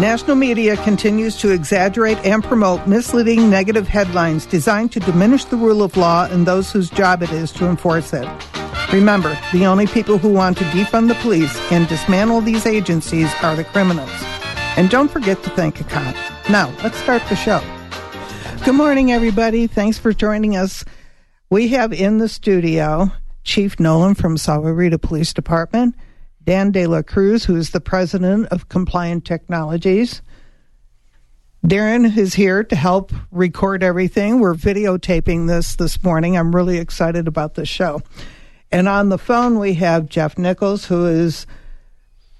National media continues to exaggerate and promote misleading negative headlines designed to diminish the rule of law and those whose job it is to enforce it. Remember, the only people who want to defund the police and dismantle these agencies are the criminals. And don't forget to thank a cop. Now, let's start the show. Good morning, everybody. Thanks for joining us. We have in the studio Chief Nolan from Sahuarita Police Department Dan De La Cruz, who is the president of Compliant Technologies. Darren is here to help record everything. We're videotaping this this morning. I'm really excited about this show. And on the phone, we have Jeff Niklaus, who is,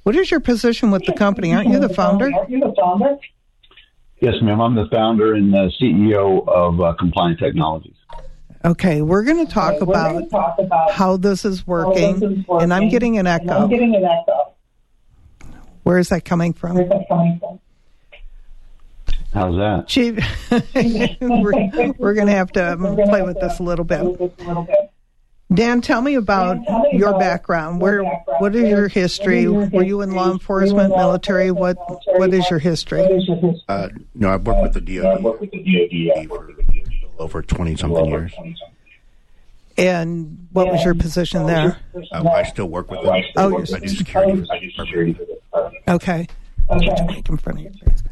what is your position with the company? Aren't you the founder? Aren't you the founder? Yes, ma'am. I'm the founder and the CEO of uh, Compliant Technologies. Okay, we're going to talk, Okay, about, talk about how this is working, how this is working, and I'm getting an and echo. I'm getting an echo. Where is that coming from? Where's that coming from? How's that? Chief, we're, we're going to have to um, We're gonna play with this a little bit. with this a little bit. Dan, tell me about Dan, tell me your about background. Where, background. what is your what is history? your Were you in history? law Were you enforcement, in law military? enforcement, What military? What is What- your history? What is your history? Uh, no, I've worked with the I DoD work with the DoD. For work with the DoD over twenty something years. And what was your position there? your Uh. I still work with Oh, them. Oh, work you're- I do security for the security department. Okay. Okay. In front of your face.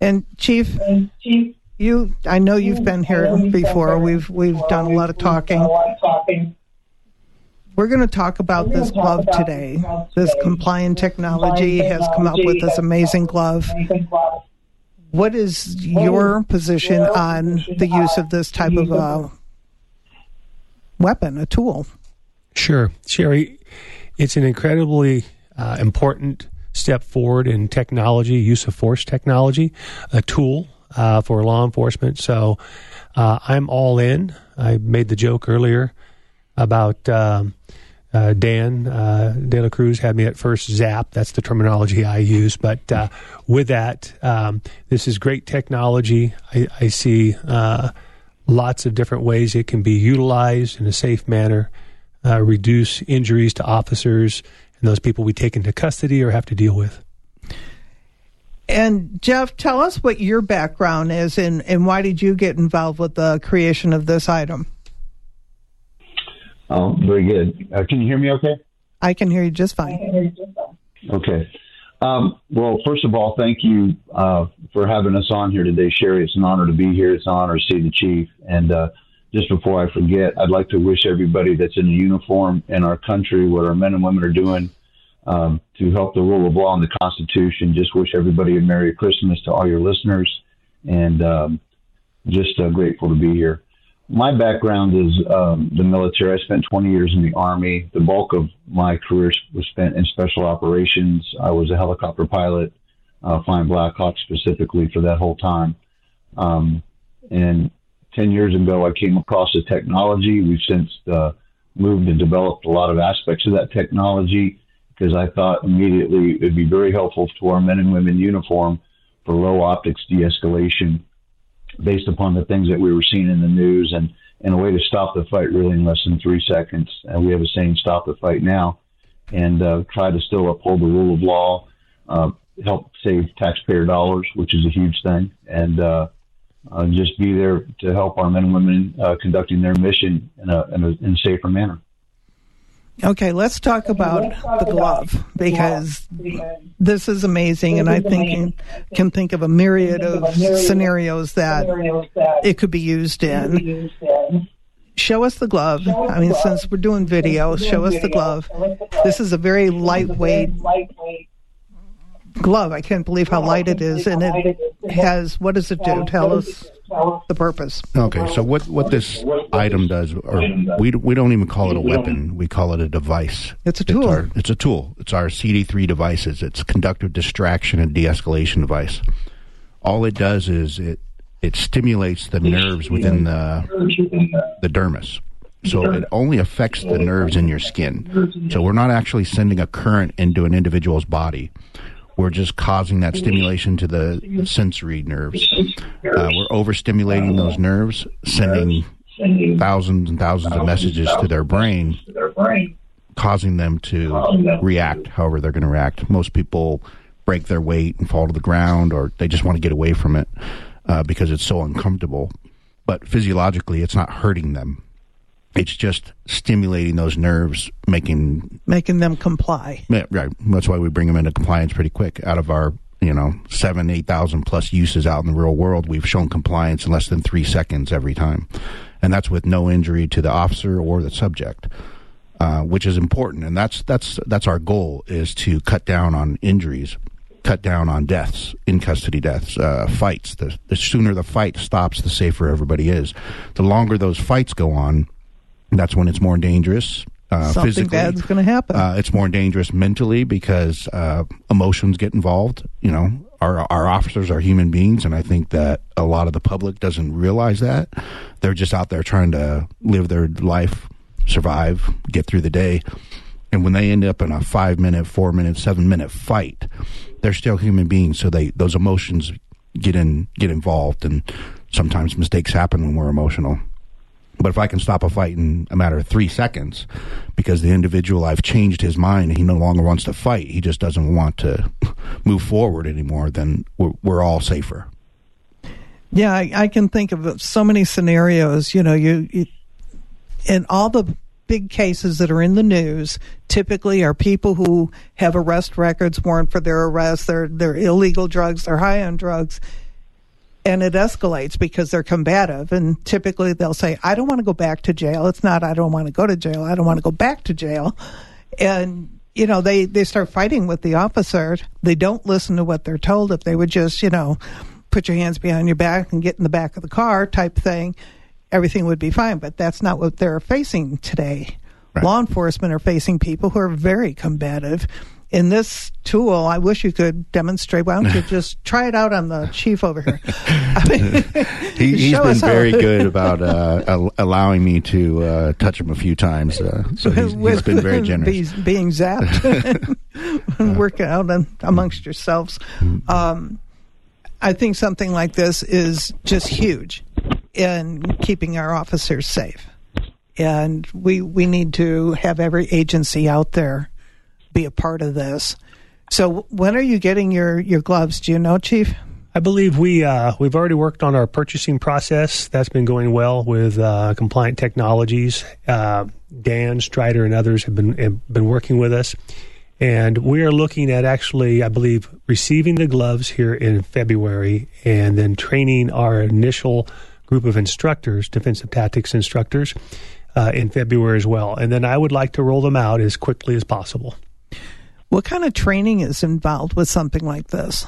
And Chief, Chief, you, I know you've been here know you've been before. We've we've done a lot of talking. A lot of talking. We're going to talk about this glove today. this glove This today. compliant technology has come up with this amazing glove. Amazing glove. What is your is position your on the use on of this type of use uh, weapon, a tool? Sure, Sherry. It's an incredibly uh, important step forward in technology, use of force technology, a tool uh, for law enforcement. So uh, I'm all in. I made the joke earlier about um, uh, Dan uh, De La Cruz had me at first zap. That's the terminology I use. But uh, with that, um, this is great technology. I, I see uh, lots of different ways it can be utilized in a safe manner, uh, reduce injuries to officers and those people we take into custody or have to deal with. And Jeff, tell us what your background is and, and why did you get involved with the creation of this item? Oh, very good. Uh, can you hear me okay? I can hear you just fine. can hear you just fine. Okay. Um, well, first of all, thank you uh, for having us on here today, Sherry. It's an honor to be here. It's an honor to see the chief. And uh, just before I forget, I'd like to wish everybody that's in uniform in our country, what our men and women are doing um, to help the rule of law and the Constitution. Just wish everybody a Merry Christmas to all your listeners, and um, just uh, grateful to be here. My background is um, the military. I spent 20 years in the Army. The bulk of my career was spent in special operations. I was a helicopter pilot, uh, flying Black Hawk specifically for that whole time. Um, and 10 years ago, I came across the technology. We've since uh, moved and developed a lot of aspects of that technology because I thought immediately it would be very helpful to our men and women in uniform for low optics de escalation based upon the things that we were seeing in the news and, and a way to stop the fight really in less than three seconds. And we have a saying, stop the fight now, and uh, try to still uphold the rule of law, uh, help save taxpayer dollars, which is a huge thing, and uh, uh, just be there to help our men and women uh, conducting their mission in a, in a, in a safer manner. Okay, let's talk about Let's talk the glove because Because this is amazing, and I think can think of a myriad of of a myriad of scenarios that scenarios that it could be used be in. used in. Show us the glove. Show I mean, glove. since we're doing video, we're show us the video, glove. show us the glove. This is a very This is a very lightweight lightweight glove. I can't believe how light it is, and it has what does it do? Tell us it do? Tell us the purpose. Okay, so what what this item does, or we we don't even call it a weapon. We call it a device. It's a tool. our, it's a tool. It's our CD3 devices. It's conductive distraction and de-escalation device. All it does is it it stimulates the nerves within the Nerves within the- the dermis. So it only affects the nerves in your skin. So we're not actually sending a current into an individual's body. We're just causing that stimulation to the sensory nerves. Uh, we're overstimulating those nerves, sending thousands and thousands of messages to their brain, to their brain. causing them to react however they're going to react. Most people break their weight and fall to the ground, or they just want to get away from it uh, because it's so uncomfortable. But physiologically, it's not hurting them. It's just stimulating those nerves, making Making them comply. yeah, right. That's why we bring them into compliance pretty quick. Out of our you know seven, eight thousand plus uses out in the real world, we've shown compliance in less than three seconds every time, and that's with no injury to the officer or the subject. Uh, which is important, and that's that's that's our goal is to cut down on injuries, cut down on deaths, in custody deaths, uh, fights. The, the sooner the fight stops, the safer everybody is. The longer those fights go on, that's when it's more dangerous. Uh, Something physically. bad's going to happen. Uh, it's more dangerous mentally because uh, emotions get involved. You know, our our officers are human beings, and I think that a lot of the public doesn't realize that. They're just out there trying to live their life, survive, get through the day. And when they end up in a five minute, four minute, seven minute fight, they're still human beings. So they those emotions get in get involved, and sometimes mistakes happen when we're emotional. But if I can stop a fight in a matter of three seconds, because the individual I've changed his mind he no longer wants to fight, he just doesn't want to move forward anymore, then we're, we're all safer. Yeah, I, I can think of so many scenarios. You know, you, you in all the big cases that are in the news, typically are people who have arrest records, warrant for their arrest, they're they're illegal drugs, they're high on drugs, and it escalates because they're combative. And typically they'll say, "I don't want to go back to jail." It's not, "I don't want to go to jail." I don't want to go back to jail, and you know they they start fighting with the officer. They don't listen to what they're told. If they would just, you know put your hands behind your back and get in the back of the car type thing, everything would be fine. But that's not what they're facing today. Right. Law enforcement are facing people who are very combative. In this tool, I wish you could demonstrate. Why don't you just try it out on the chief over here? I mean, He, he's show been very good about uh, allowing me to uh, touch him a few times. Uh, so he's, he's been very generous. Being, zapped and working out on, amongst yourselves. Um, I think something like this is just huge in keeping our officers safe. And we we need to have every agency out there be a part of this. So when are you getting your, your gloves? Do you know, Chief? I believe we uh, we've already worked on our purchasing process. That's been going well with uh, Compliant Technologies. Uh, Dan Strider and others have been have been working with us, and we are looking at actually, I believe, receiving the gloves here in February, and then training our initial group of instructors, defensive tactics instructors, uh, in February as well. And then I would like to roll them out as quickly as possible. What kind of training is involved with something like this?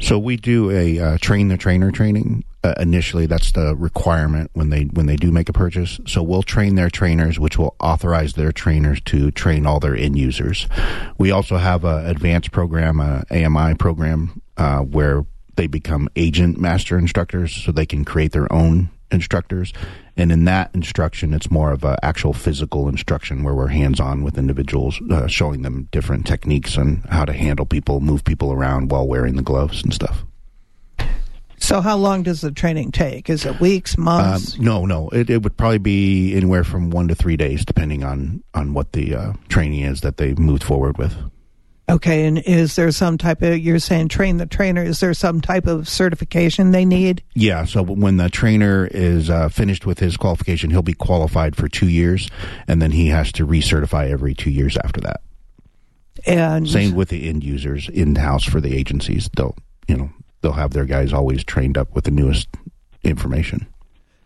So we do a uh, train the trainer training. Uh, initially, that's the requirement when they when they do make a purchase. So we'll train their trainers, which will authorize their trainers to train all their end users. We also have a advanced program, a AMI program, uh, where they become agent master instructors, so they can create their own instructors. And in that instruction, it's more of a actual physical instruction where we're hands on with individuals, uh, showing them different techniques on how to handle people, move people around while wearing the gloves and stuff. So how long does the training take? Is it weeks, Um, months? no, no, it, it would probably be anywhere from one to three days, depending on on what the uh, training is that they moved forward with. Okay, and is there some type of you're saying train the trainer? Is there some type of certification they need? Yeah, so when the trainer is uh, finished with his qualification, he'll be qualified for two years, and then he has to recertify every two years after that. And Same with the end users in house for the agencies. They'll you know they'll have their guys always trained up with the newest information.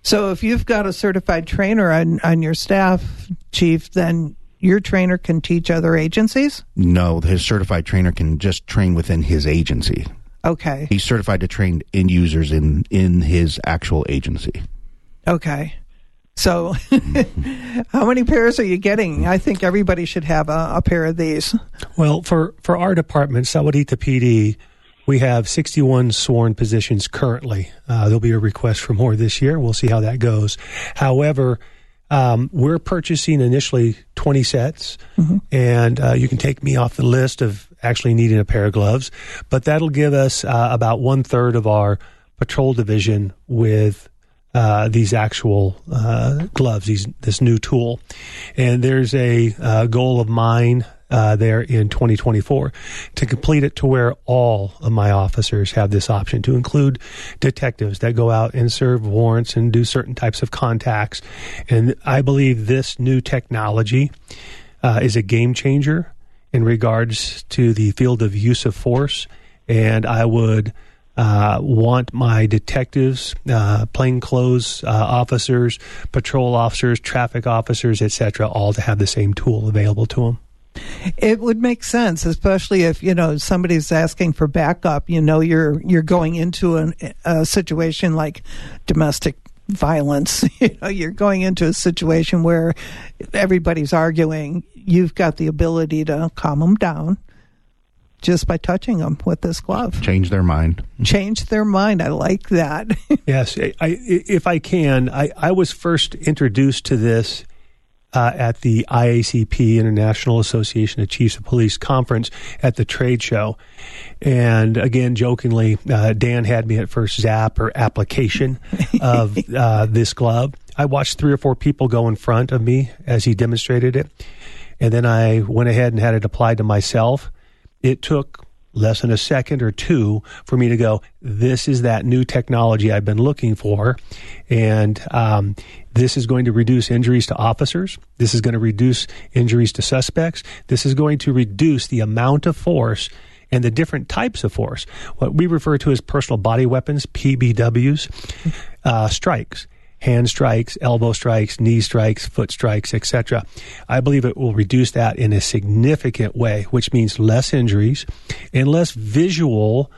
so if you've got a certified trainer on on your staff, chief, then your trainer can teach other agencies. No, his certified trainer can just train within his agency. Okay, He's certified to train end users in in his actual agency. okay. So, how many pairs are you getting? I think everybody should have a, a pair of these. Well, for, for our department, Sahuarita PD, we have 61 sworn positions currently. Uh, there'll be a request for more this year. We'll see how that goes. However, um, we're purchasing initially 20 sets, and uh, you can take me off the list of actually needing a pair of gloves, but that'll give us uh, about one third of our patrol division with uh, these actual uh, gloves, these this new tool. And there's a uh, goal of mine uh, there in 2024 to complete it to where all of my officers have this option, to include detectives that go out and serve warrants and do certain types of contacts. And I believe this new technology uh, is a game changer in regards to the field of use of force. And I would uh, want my detectives, uh, plainclothes uh, officers, patrol officers, traffic officers, etc., all to have the same tool available to them. It would make sense, especially if you know somebody's asking for backup. You know, you're you're going into an, a situation like domestic violence. You know, you're going into a situation where everybody's arguing. You've got the ability to calm them down just by touching them with this glove. Change their mind. Change their mind. I like that. yes, I, if I can, I, I was first introduced to this uh, at the IACP International Association of Chiefs of Police conference at the trade show. And again, jokingly, uh, Dan had me at first zap or application of uh, this glove. I watched three or four people go in front of me as he demonstrated it. And then I went ahead and had it applied to myself. It took less than a second or two for me to go, this is that new technology I've been looking for. And um, this is going to reduce injuries to officers. This is going to reduce injuries to suspects. This is going to reduce the amount of force and the different types of force, what we refer to as personal body weapons, PBWs, uh, strikes hand strikes, elbow strikes, knee strikes, foot strikes, etc. I believe it will reduce that in a significant way, which means less injuries and less visual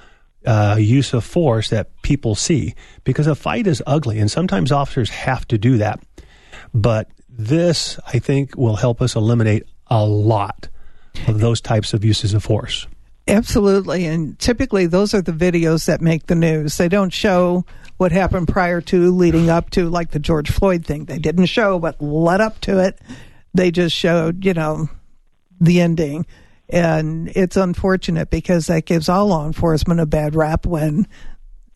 uh, use of force that people see because a fight is ugly and sometimes officers have to do that. But this, I think, will help us eliminate a lot of those types of uses of force. Absolutely. And typically, those are the videos that make the news. They don't show what happened prior to, leading up to, like the George Floyd thing. They didn't show what led up to it. They just showed, you know, the ending. And it's unfortunate because that gives all law enforcement a bad rap when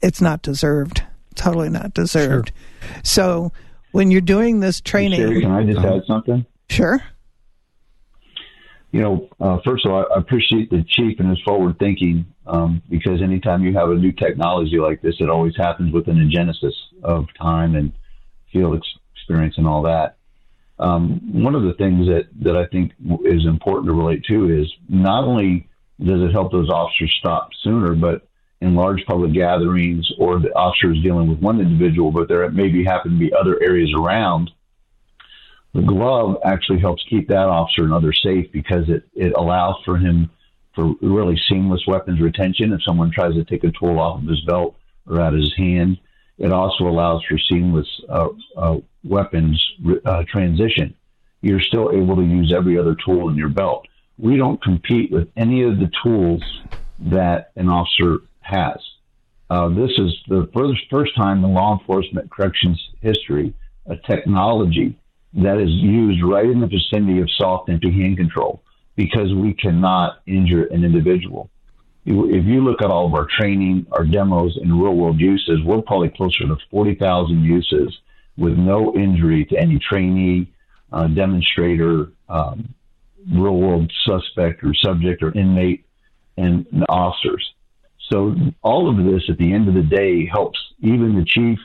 it's not deserved. Totally not deserved. Sure. So when you're doing this training. Sherry, can I just add something? Sure. You know, uh, first of all, I appreciate the chief and his forward thinking um, because anytime you have a new technology like this, it always happens within a genesis of time and field ex- experience and all that. Um, one of the things that, that I think is important to relate to is not only does it help those officers stop sooner, but in large public gatherings or the officers dealing with one individual, but there maybe happen to be other areas around the glove actually helps keep that officer and others safe because it, it allows for him for really seamless weapons retention if someone tries to take a tool off of his belt or out of his hand. It also allows for seamless uh, uh, weapons uh, transition. You're still able to use every other tool in your belt. We don't compete with any of the tools that an officer has. Uh, this is the first, first time in law enforcement corrections history a technology that is used right in the vicinity of soft empty hand control because we cannot injure an individual. If you look at all of our training, our demos, and real world uses, we're probably closer to 40,000 uses with no injury to any trainee, uh, demonstrator, um, real world suspect or subject or inmate, and officers. So all of this at the end of the day helps even the chief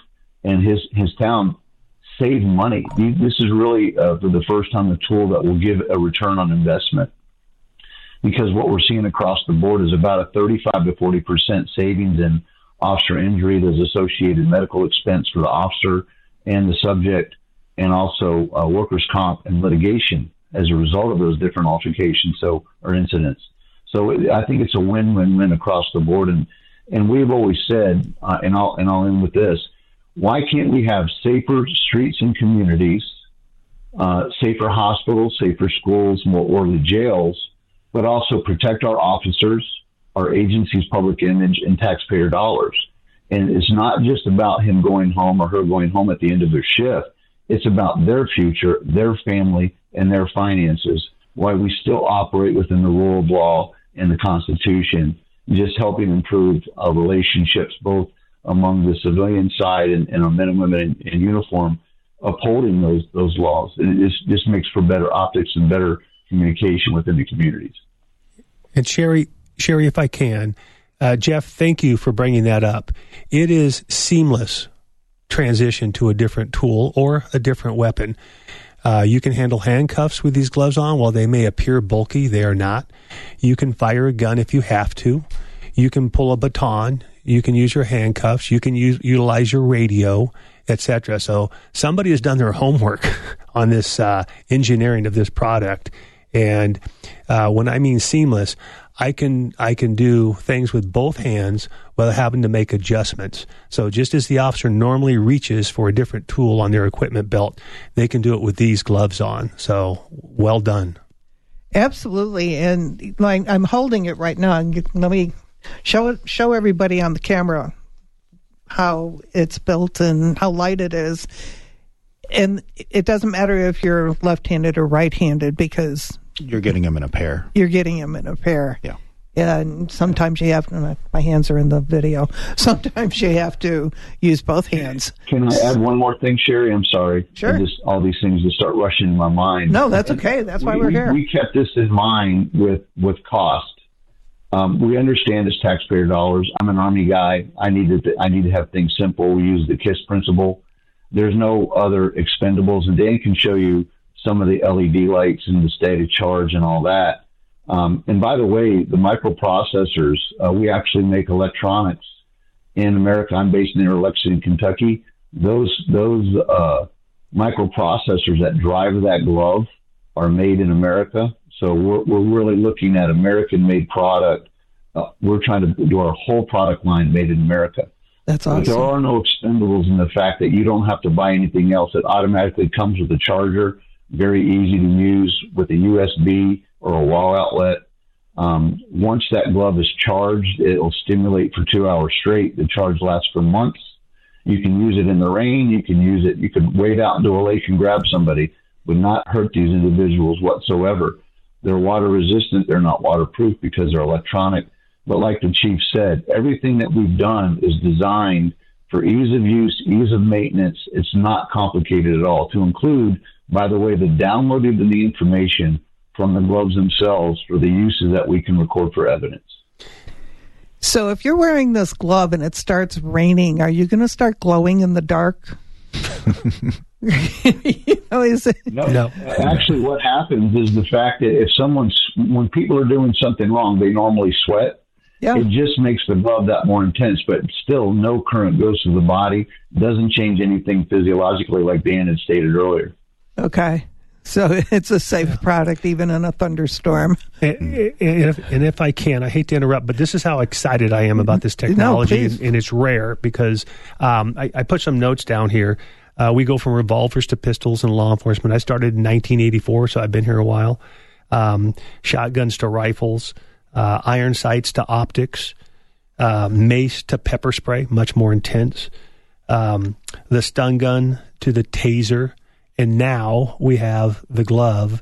and his, his town save money. This is really, uh, for the first time, a tool that will give a return on investment. Because what we're seeing across the board is about a 35 to 40 percent savings in officer injury. There's associated medical expense for the officer and the subject, and also uh, workers' comp and litigation as a result of those different altercations so or incidents. So it, I think it's a win-win-win across the board. And and we've always said, uh, and I'll and I'll end with this why can't we have safer streets and communities, uh, safer hospitals, safer schools, more orderly jails, but also protect our officers, our agency's public image, and taxpayer dollars? And it's not just about him going home or her going home at the end of their shift. It's about their future, their family, and their finances. Why we still operate within the rule of law and the Constitution, just helping improve uh, relationships both among the civilian side and, and our men and women in, in uniform upholding those those laws. It just, just makes for better optics and better communication within the communities. And Sherry, Sherry, if I can, uh, Jeff, thank you for bringing that up. It is seamless transition to a different tool or a different weapon. Uh, you can handle handcuffs with these gloves on. While they may appear bulky, they are not. You can fire a gun if you have to. You can pull a baton. You can use your handcuffs. You can use, utilize your radio, etc. So somebody has done their homework on this uh, engineering of this product. And uh, when I mean seamless, I can I can do things with both hands without having to make adjustments. So just as the officer normally reaches for a different tool on their equipment belt, they can do it with these gloves on. So well done. Absolutely, and I'm holding it right now. Let me show it, show everybody on the camera how it's built and how light it is. And it doesn't matter if you're left-handed or right-handed because You're getting them in a pair. you're getting them in a pair. Yeah. And sometimes you have to, my hands are in the video. Sometimes you have to use both hands. Can I add one more thing, Sherry? I'm sorry. Sure. Just all these things just start rushing in my mind. No, that's okay. That's why we, we're here. We kept this in mind with with cost. Um, we understand it's taxpayer dollars. I'm an army guy. I need to I need to have things simple. We use the KISS principle. There's no other expendables, and Dan can show you some of the LED lights and the state of charge and all that. Um, and by the way, the microprocessors, uh, we actually make electronics in America. I'm based near Lexington, Kentucky. Those those uh, microprocessors that drive that glove are made in America. So we're, we're really looking at American made product. Uh, we're trying to do our whole product line made in America. That's But there are no expendables in the fact that you don't have to buy anything else. It automatically comes with a charger, very easy to use with a USB or a wall outlet. Um, once that glove is charged, it'll stimulate for two hours straight. The charge lasts for months. You can use it in the rain. You can use it. You can wade out into a lake and grab somebody. Would not hurt these individuals whatsoever. They're water resistant. They're not waterproof because they're electronic. But like the chief said, everything that we've done is designed for ease of use, ease of maintenance. It's not complicated at all. To include, by the way, the downloading of the information from the gloves themselves for the uses that we can record for evidence. So if you're wearing this glove and it starts raining, are you going to start glowing in the dark? you know, is it, No, No. Actually, what happens is the fact that if someone's when people are doing something wrong, they normally sweat. yeah. It just makes the glove that more intense, but still, no current goes to the body. Doesn't change anything physiologically, like Dan had stated earlier. Okay. So it's a safe product even in a thunderstorm. And, and, if, and if I can, I hate to interrupt, but this is how excited I am about this technology, and, and it's rare because um, I, I put some notes down here. Uh, we go from revolvers to pistols in law enforcement. I started in 1984, so I've been here a while. Um, shotguns to rifles, uh, iron sights to optics, uh, mace to pepper spray, much more intense. Um, the stun gun to the taser, and now we have the glove.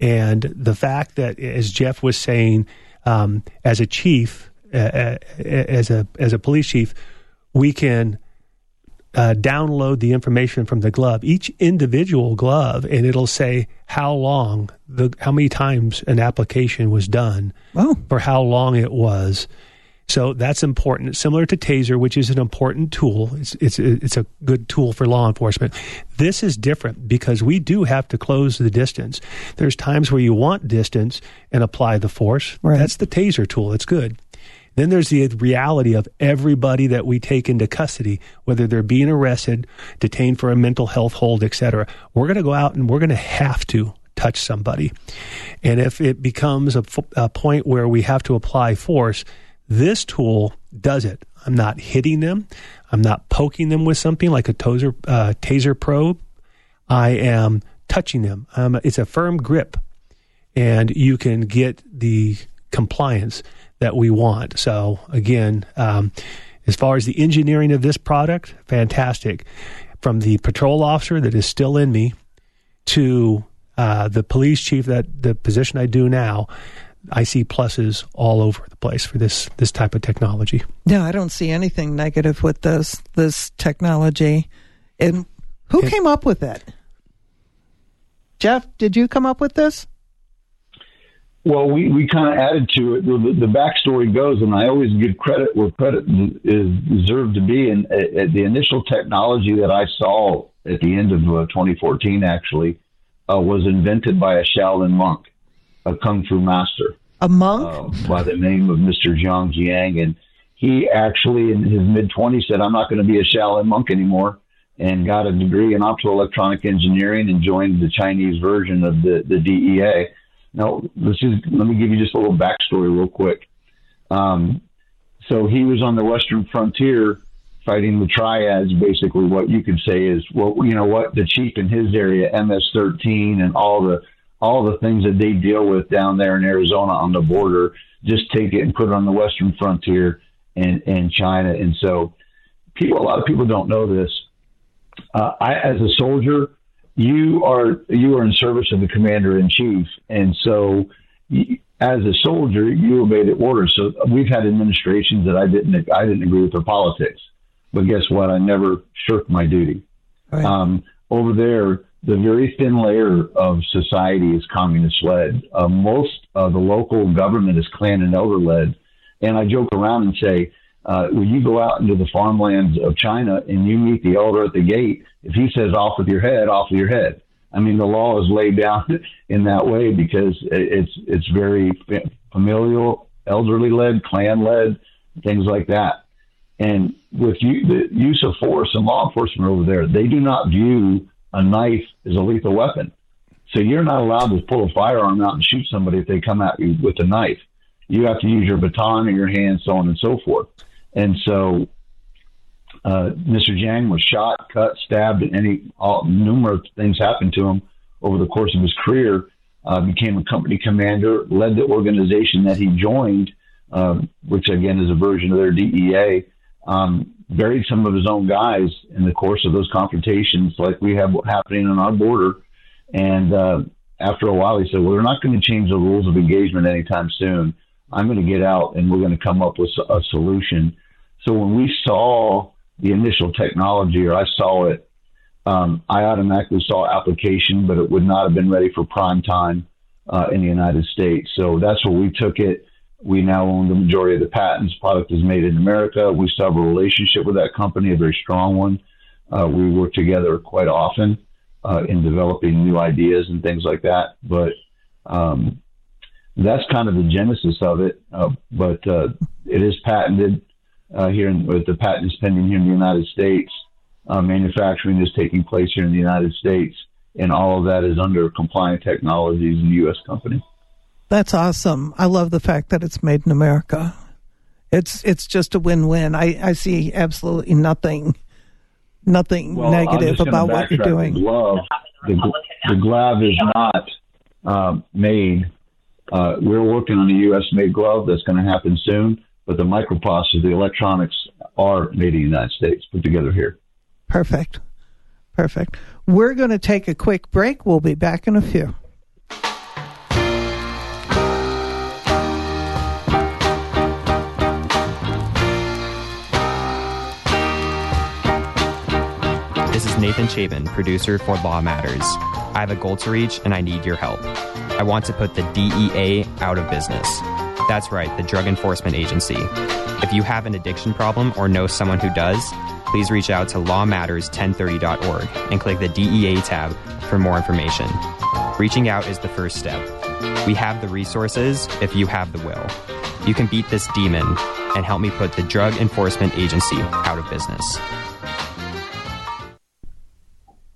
And the fact that, as Jeff was saying, um, as a chief, uh, uh, as a as a police chief, we can uh, download the information from the glove, each individual glove, and it'll say how long, the how many times an application was done, Oh, for how long it was. So that's important. Similar to Taser, which is an important tool. It's it's it's a good tool for law enforcement. This is different because we do have to close the distance. There's times where you want distance and apply the force. Right. That's the Taser tool. It's good. Then there's the reality of everybody that we take into custody, whether they're being arrested, detained for a mental health hold, etc. We're going to go out and we're going to have to touch somebody. And if it becomes a, f- a point where we have to apply force, this tool does it. I'm not hitting them. I'm not poking them with something like a uh, taser probe. I am touching them. Um, it's a firm grip, and you can get the compliance that we want. So again, um, as far as the engineering of this product, fantastic. From the patrol officer that is still in me to uh, the police chief, that the position I do now, I see pluses all over the place for this this type of technology. no, I don't see anything negative with this this technology. And who Okay. came up with it? Jeff, did you come up with this? Well, we, we kind of added to it. The, the backstory goes, and I always give credit where credit is deserved to be. And uh, the initial technology that I saw at the end of uh, 2014 actually uh, was invented by a Shaolin monk, a kung fu master. A monk? Uh, by the name of Mr. Zhang Jiang. And he actually, in his mid 20s, said, I'm not going to be a Shaolin monk anymore, and got a degree in optoelectronic engineering and joined the Chinese version of the, the DEA now, this is, let me give you just a little backstory real quick. Um, so he was on the Western frontier fighting the triads, basically what you could say is, well, you know what, the chief in his area, MS-13 and all the, all the things that they deal with down there in Arizona on the border, just take it and put it on the Western frontier and, and China. And so people, a lot of people don't know this. Uh, I, as a soldier, you are you are in service of the commander in chief, and so as a soldier, you obey the orders. So we've had administrations that I didn't I didn't agree with their politics, but guess what? I never shirked my duty. Right. Um, over there, the very thin layer of society is communist led. Uh, most of the local government is clan and elder led, and I joke around and say uh, when you go out into the farmlands of China and you meet the elder at the gate, if he says off with your head, off with your head. I mean, the law is laid down in that way because it's it's very familial, elderly led, clan led, things like that. And with you, the use of force and law enforcement over there, they do not view a knife is a lethal weapon. So you're not allowed to pull a firearm out and shoot somebody if they come at you with a knife. You have to use your baton or your hand, so on and so forth. And so uh, Mr. Jiang was shot, cut, stabbed, and any all, numerous things happened to him over the course of his career. Uh, became a company commander, led the organization that he joined, uh, which again is a version of their DEA. Um, buried some of his own guys in the course of those confrontations, like we have happening on our border. And uh, after a while, he said, "Well, we're not going to change the rules of engagement anytime soon. I'm going to get out, and we're going to come up with a solution." So when we saw the initial technology, or I saw it, um, I automatically saw application, but it would not have been ready for prime time uh, in the United States. So that's where we took it. We now own the majority of the patents. Product is made in America. We still have a relationship with that company, a very strong one. Uh, we work together quite often uh, in developing new ideas and things like that. But um, that's kind of the genesis of it. Uh, but uh, it is patented uh, here in, with the patents pending here in the United States. Uh, manufacturing is taking place here in the United States, and all of that is under Compliant Technologies, a U.S. company. That's awesome. I love the fact that it's made in America. It's it's just a win-win. I, I see absolutely nothing nothing well, negative about what you're doing. The glove, the, the glove is not uh, made. Uh, we're working on a U.S. made glove that's going to happen soon but the microprocessors, the electronics are made in the United States, put together here. Perfect. Perfect. We're going to take a quick break. We'll be back in a few. This is Nathan Chapin, producer for Law Matters. I have a goal to reach and I need your help. I want to put the DEA out of business. That's right, the Drug Enforcement Agency. If you have an addiction problem or know someone who does, please reach out to lawmatters1030.org and click the DEA tab for more information. Reaching out is the first step. We have the resources if you have the will. You can beat this demon and help me put the Drug Enforcement Agency out of business.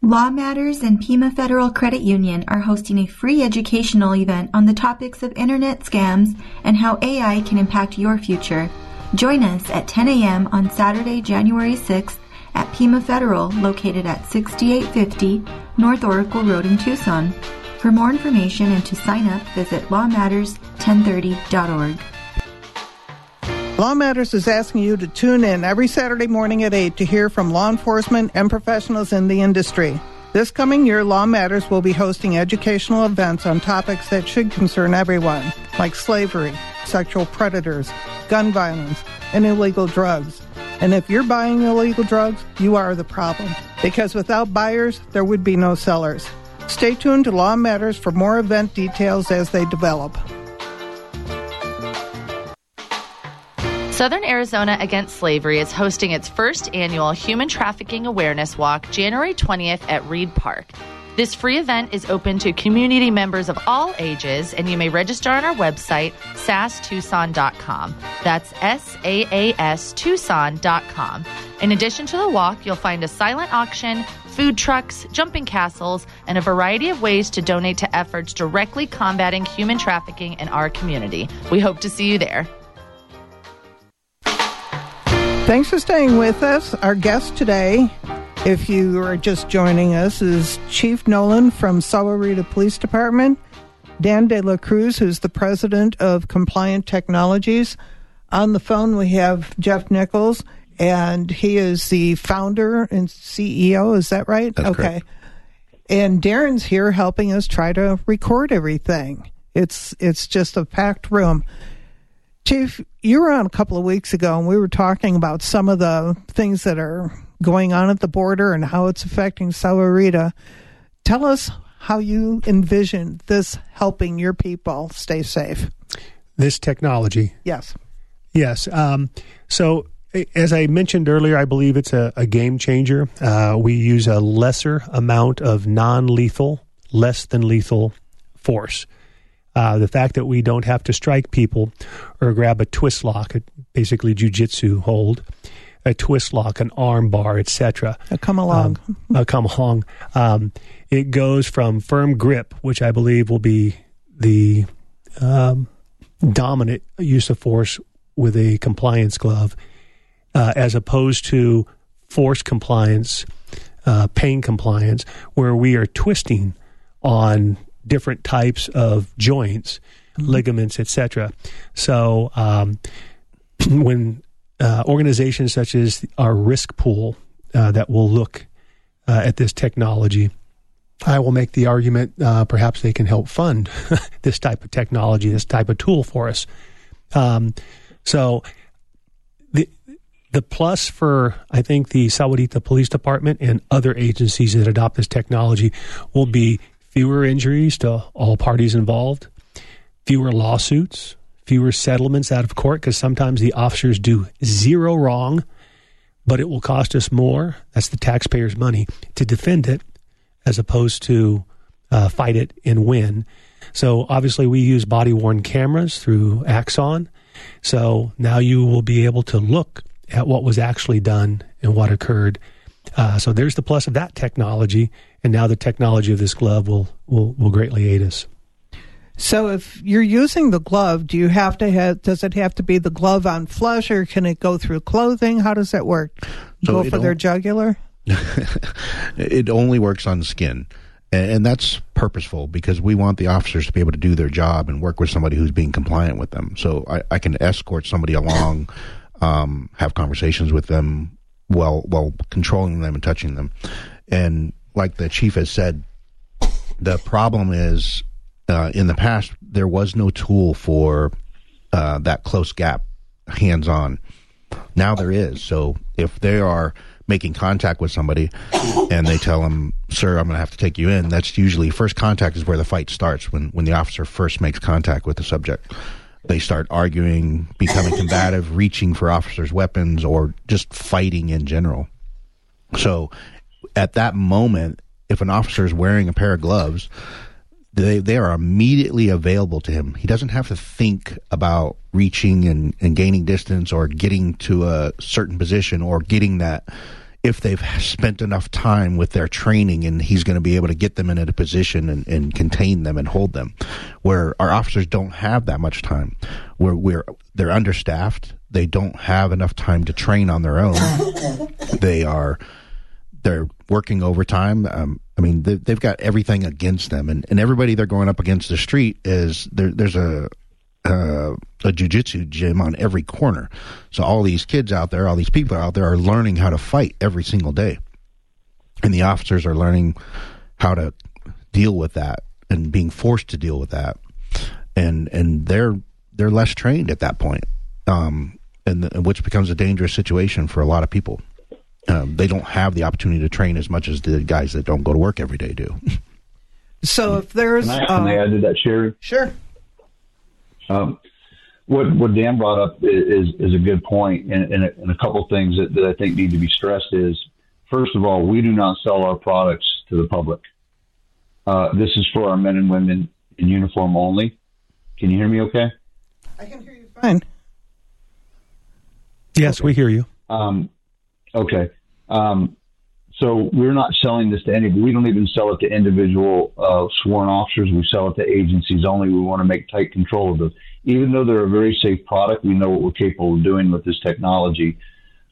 Law Matters and Pima Federal Credit Union are hosting a free educational event on the topics of internet scams and how AI can impact your future. Join us at 10 a.m. on Saturday, January 6th at Pima Federal, located at 6850 North Oracle Road in Tucson. For more information and to sign up, visit lawmatters1030.org. Law Matters is asking you to tune in every Saturday morning at 8 to hear from law enforcement and professionals in the industry. This coming year, Law Matters will be hosting educational events on topics that should concern everyone, like slavery, sexual predators, gun violence, and illegal drugs. And if you're buying illegal drugs, you are the problem. Because without buyers, there would be no sellers. Stay tuned to Law Matters for more event details as they develop. Southern Arizona Against Slavery is hosting its first annual Human Trafficking Awareness Walk January 20th at Reed Park. This free event is open to community members of all ages, and you may register on our website, saastucson.com. That's S A A S Tucson.com. In addition to the walk, you'll find a silent auction, food trucks, jumping castles, and a variety of ways to donate to efforts directly combating human trafficking in our community. We hope to see you there. Thanks for staying with us. Our guest today, if you are just joining us, is Chief Nolan from Sahuarita Police Department, Dan De La Cruz, who's the president of Compliant Technologies. On the phone, we have Jeff Niklaus, and he is the founder and CEO. Is that right? That's okay. correct. And Darren's here helping us try to record everything. It's it's just a packed room. Chief, you were on a couple of weeks ago, and we were talking about some of the things that are going on at the border and how it's affecting Sahuarita. Tell us how you envision this helping your people stay safe. This technology. Yes. Yes. Um, so, as I mentioned earlier, I believe it's a, a game changer. Uh, we use a lesser amount of non lethal, less than lethal force. Uh, the fact that we don't have to strike people or grab a twist lock, a- basically jujitsu hold, a twist lock, an arm bar, etc. Come along. uh, come along. Um, it goes from firm grip, which I believe will be the um, dominant use of force with a compliance glove, uh, as opposed to force compliance, uh, pain compliance, where we are twisting on different types of joints, ligaments, etc. So um, when uh, organizations such as our risk pool uh, that will look uh, at this technology, I will make the argument uh, perhaps they can help fund this type of technology, this type of tool for us. Um, so the the plus for I think the Sahuarita Police Department and other agencies that adopt this technology will be fewer injuries to all parties involved, fewer lawsuits, fewer settlements out of court because sometimes the officers do zero wrong, but it will cost us more. That's the taxpayers' money to defend it as opposed to uh, fight it and win. So obviously, we use body worn cameras through Axon. So now you will be able to look at what was actually done and what occurred. Uh, so there's the plus of that technology, and now the technology of this glove will will, will greatly aid us. So if you're using the glove, do you have to have? Does it have to be the glove on flesh, or can it go through clothing? How does that work? So go it for their jugular. it only works on skin and, and that's purposeful because we want the officers to be able to do their job and work with somebody who's being compliant with them so i, I can escort somebody along um, have conversations with them while while controlling them and touching them and like the chief has said the problem is uh, in the past there was no tool for uh, that close gap hands on now there is. So if they are making contact with somebody and they tell them, "Sir, I'm going to have to take you in," that's usually first contact is where the fight starts. When when the officer first makes contact with the subject, they start arguing, becoming combative, reaching for officers' weapons, or just fighting in general. So at that moment, if an officer is wearing a pair of gloves, they they are immediately available to him. He doesn't have to think about reaching and, and gaining distance or getting to a certain position or getting that if they've spent enough time with their training and he's going to be able to get them in a position and, and contain them and hold them where our officers don't have that much time where we're they're understaffed they don't have enough time to train on their own they are they're working overtime. Um, I mean, they, they've got everything against them, and, and everybody they're going up against the street is there. There's a uh, a jujitsu gym on every corner, so all these kids out there, all these people out there, are learning how to fight every single day, and the officers are learning how to deal with that and being forced to deal with that, and and they're they're less trained at that point, um, and, and which becomes a dangerous situation for a lot of people. Um, they don't have the opportunity to train as much as the guys that don't go to work every day do. So if there's Can I, can I add to that, Sherry? sure, Um, what what Dan brought up is is a good point, and, and, a, and a couple things that, that I think need to be stressed is first of all, we do not sell our products to the public. Uh, this is for our men and women in uniform only. Can you hear me? Okay. I can hear you fine. Yes, okay. we hear you. Um, okay. Um, so we're not selling this to anybody. We don't even sell it to individual uh, sworn officers. We sell it to agencies only. We want to make tight control of those. Even though they're a very safe product, we know what we're capable of doing with this technology.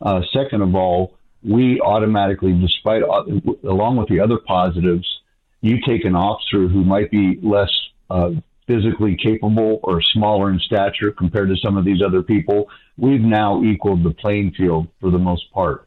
Uh, second of all, we automatically, despite along with the other positives, you take an officer who might be less uh, physically capable or smaller in stature compared to some of these other people. We've now equaled the playing field for the most part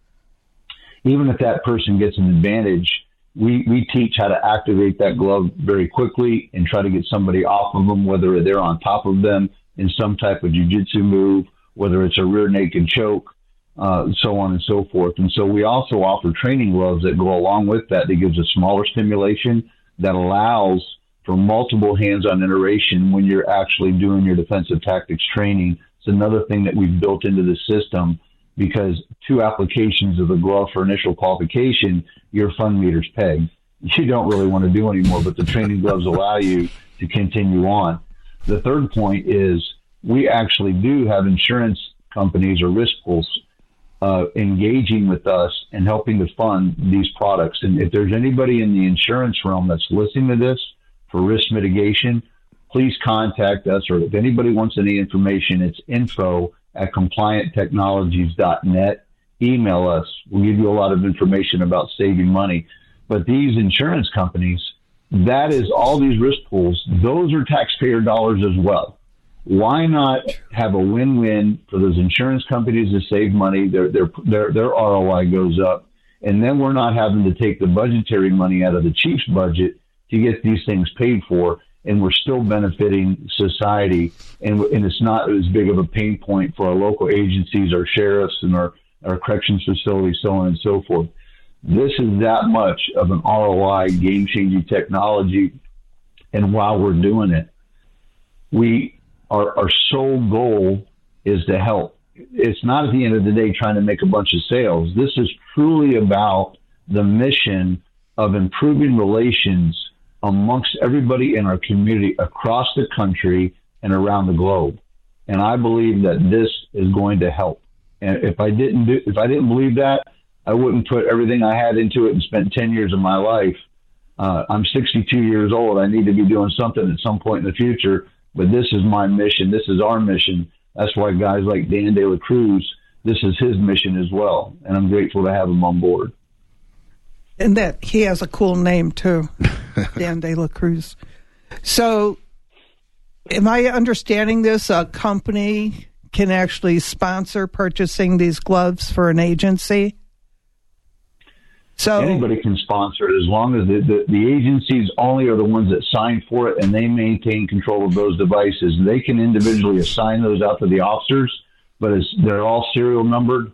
even if that person gets an advantage, we, we teach how to activate that glove very quickly and try to get somebody off of them, whether they're on top of them in some type of jujitsu move, whether it's a rear naked choke, uh, so on and so forth. And so we also offer training gloves that go along with that that gives a smaller stimulation that allows for multiple hands-on iteration when you're actually doing your defensive tactics training. It's another thing that we've built into the system because two applications of the glove for initial qualification, your fund leader's pegged. You don't really want to do anymore, but the training gloves allow you to continue on. The third point is we actually do have insurance companies or risk pools uh, engaging with us and helping to fund these products. And if there's anybody in the insurance realm that's listening to this for risk mitigation, please contact us. Or if anybody wants any information, it's info at complianttechnologies.net. Email us. We'll give you a lot of information about saving money. But these insurance companies, that is all these risk pools, those are taxpayer dollars as well. Why not have a win-win for those insurance companies to save money? Their their their, their ROI goes up, and then we're not having to take the budgetary money out of the chief's budget to get these things paid for and we're still benefiting society, and, and it's not as big of a pain point for our local agencies, our sheriffs, and our, our corrections facilities, so on and so forth. This is that much of an ROI, game changing technology, and while we're doing it, we our, our sole goal is to help. It's not at the end of the day trying to make a bunch of sales. This is truly about the mission of improving relations amongst everybody in our community across the country and around the globe. And I believe that this is going to help. And if I didn't do, if I didn't believe that, I wouldn't put everything I had into it and spent 10 years of my life. Uh, I'm 62 years old. I need to be doing something at some point in the future. But this is my mission. This is our mission. That's why guys like Dan De La Cruz, this is his mission as well. And I'm grateful to have him on board. And that he has a cool name too, Dan De La Cruz. So, am I understanding this? A company can actually sponsor purchasing these gloves for an agency. So anybody can sponsor it as long as the, the, the, agencies only are the ones that sign for it and they maintain control of those devices. They can individually assign those out to the officers, but they're all serial numbered.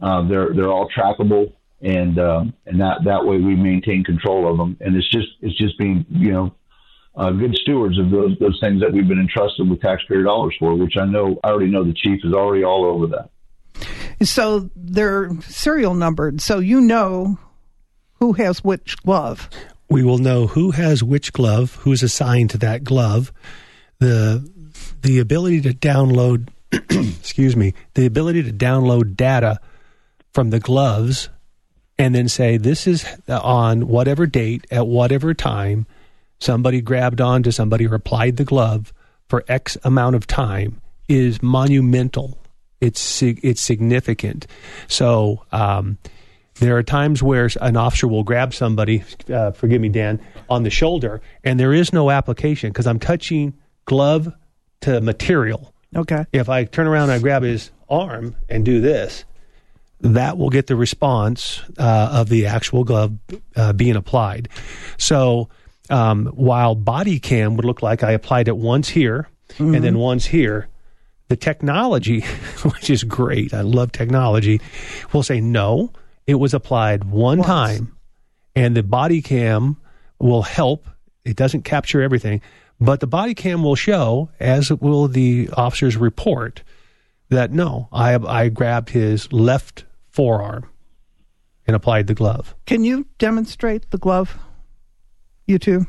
Uh, they're they're all trackable and um, and that that way we maintain control of them. And it's just it's just being you know uh, good stewards of those those things that we've been entrusted with taxpayer dollars for, which I know I already know the chief is already all over that. So they're serial numbered, so you know who has which glove. We will know who has which glove, who's assigned to that glove, the the ability to download excuse me, the ability to download data from the gloves and then say this is on whatever date at whatever time somebody grabbed onto somebody or applied the glove for X amount of time is monumental. It's it's significant. So um, there are times where an officer will grab somebody, uh, forgive me, Dan, on the shoulder, and there is no application because I'm touching glove to material. Okay. If I turn around and I grab his arm and do this, that will get the response uh, of the actual glove uh, being applied. So um, while body cam would look like I applied it once here mm-hmm. and then mm-hmm. once here, the technology, which is great, I love technology, will say no, it was applied one once. time, and the body cam will help. It doesn't capture everything, But the body cam will show, as will the officer's report, that no, I I grabbed his left forearm and applied the glove. Can you demonstrate the glove? You two?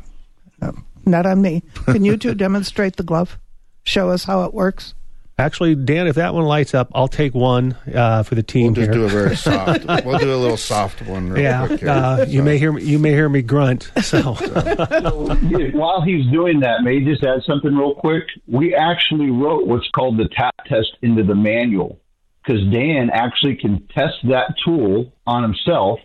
No, not on me. Can you two demonstrate the glove? Show us how it works. Actually, Dan, if that one lights up, I'll take one uh, for the team We'll just here. do a very soft. we'll do a little soft one. Real yeah, quick here. uh, you may hear me, you may hear me grunt. So While he's doing that, may I just add something real quick? We actually wrote what's called the tap test into the manual because Dan actually can test that tool on himself,